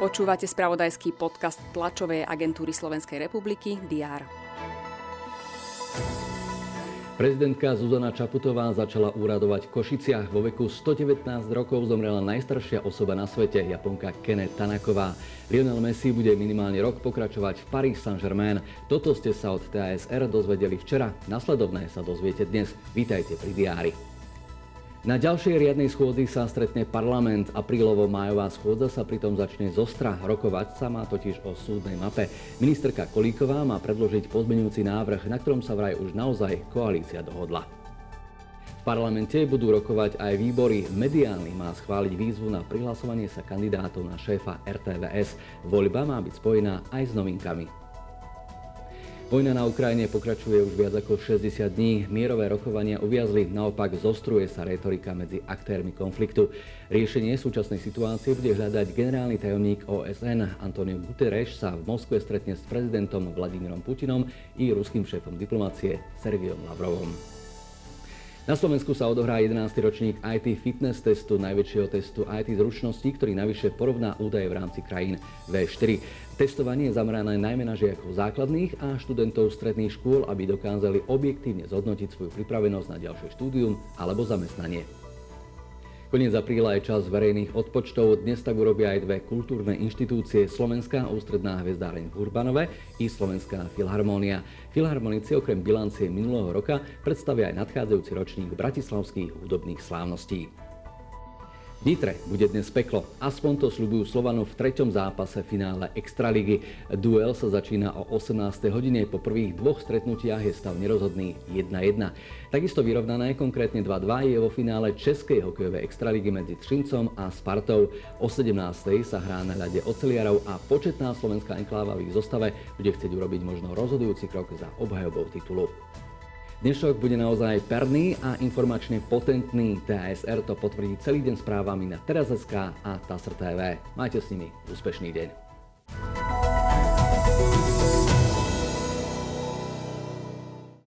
Počúvate spravodajský podcast tlačovej agentúry Slovenskej republiky DR. Prezidentka Zuzana Čaputová začala úradovať v Košiciach. Vo veku 119 rokov zomrela najstaršia osoba na svete, Japonka Kene Tanaková. Lionel Messi bude minimálne rok pokračovať v Paris Saint-Germain. Toto ste sa od TASR dozvedeli včera, nasledovné sa dozviete dnes. Vítajte pri diári. Na ďalšej riadnej schôdzi sa stretne parlament. Aprílovo-májová schôdza sa pritom začne zostra. Rokovať sa má totiž o súdnej mape. Ministerka Kolíková má predložiť pozmeňujúci návrh, na ktorom sa vraj už naozaj koalícia dohodla. V parlamente budú rokovať aj výbory. Mediálny má schváliť výzvu na prihlasovanie sa kandidátov na šéfa RTVS. Voľba má byť spojená aj s novinkami. Vojna na Ukrajine pokračuje už viac ako 60 dní. Mierové rokovania uviazli, naopak zostruje sa retorika medzi aktérmi konfliktu. Riešenie súčasnej situácie bude hľadať generálny tajomník OSN. Antonio Guterres sa v Moskve stretne s prezidentom Vladimírom Putinom i ruským šéfom diplomácie Sergejom Lavrovom. Na Slovensku sa odohrá 11. ročník IT fitness testu, najväčšieho testu IT zručností, ktorý navyše porovná údaje v rámci krajín V4. Testovanie je zamerané najmä na žiakov základných a študentov stredných škôl, aby dokázali objektívne zhodnotiť svoju pripravenosť na ďalšie štúdium alebo zamestnanie. Koniec apríla je čas verejných odpočtov. Dnes tak urobia aj dve kultúrne inštitúcie, Slovenská ústredná hviezdáreň v Urbanove i Slovenská filharmónia. Filharmonici okrem bilancie minulého roka predstavia aj nadchádzajúci ročník bratislavských hudobných slávností. Nitre bude dnes peklo. Aspoň to sľubujú Slovanu v treťom zápase finále Extraligy. Duel sa začína o 18. hodine. Po prvých dvoch stretnutiach je stav nerozhodný 1-1. Takisto vyrovnané, konkrétne 2-2, je vo finále Českej hokejovej Extraligy medzi Třincom a Spartou. O 17. sa hrá na ľade oceliarov a početná slovenská enkláva v ich zostave bude chcieť urobiť možno rozhodujúci krok za obhajobou titulu. Dnešok bude naozaj perný a informačne potentný. TASR to potvrdí celý deň správami na Teraz.sk a TASR TV. Majte s nimi úspešný deň.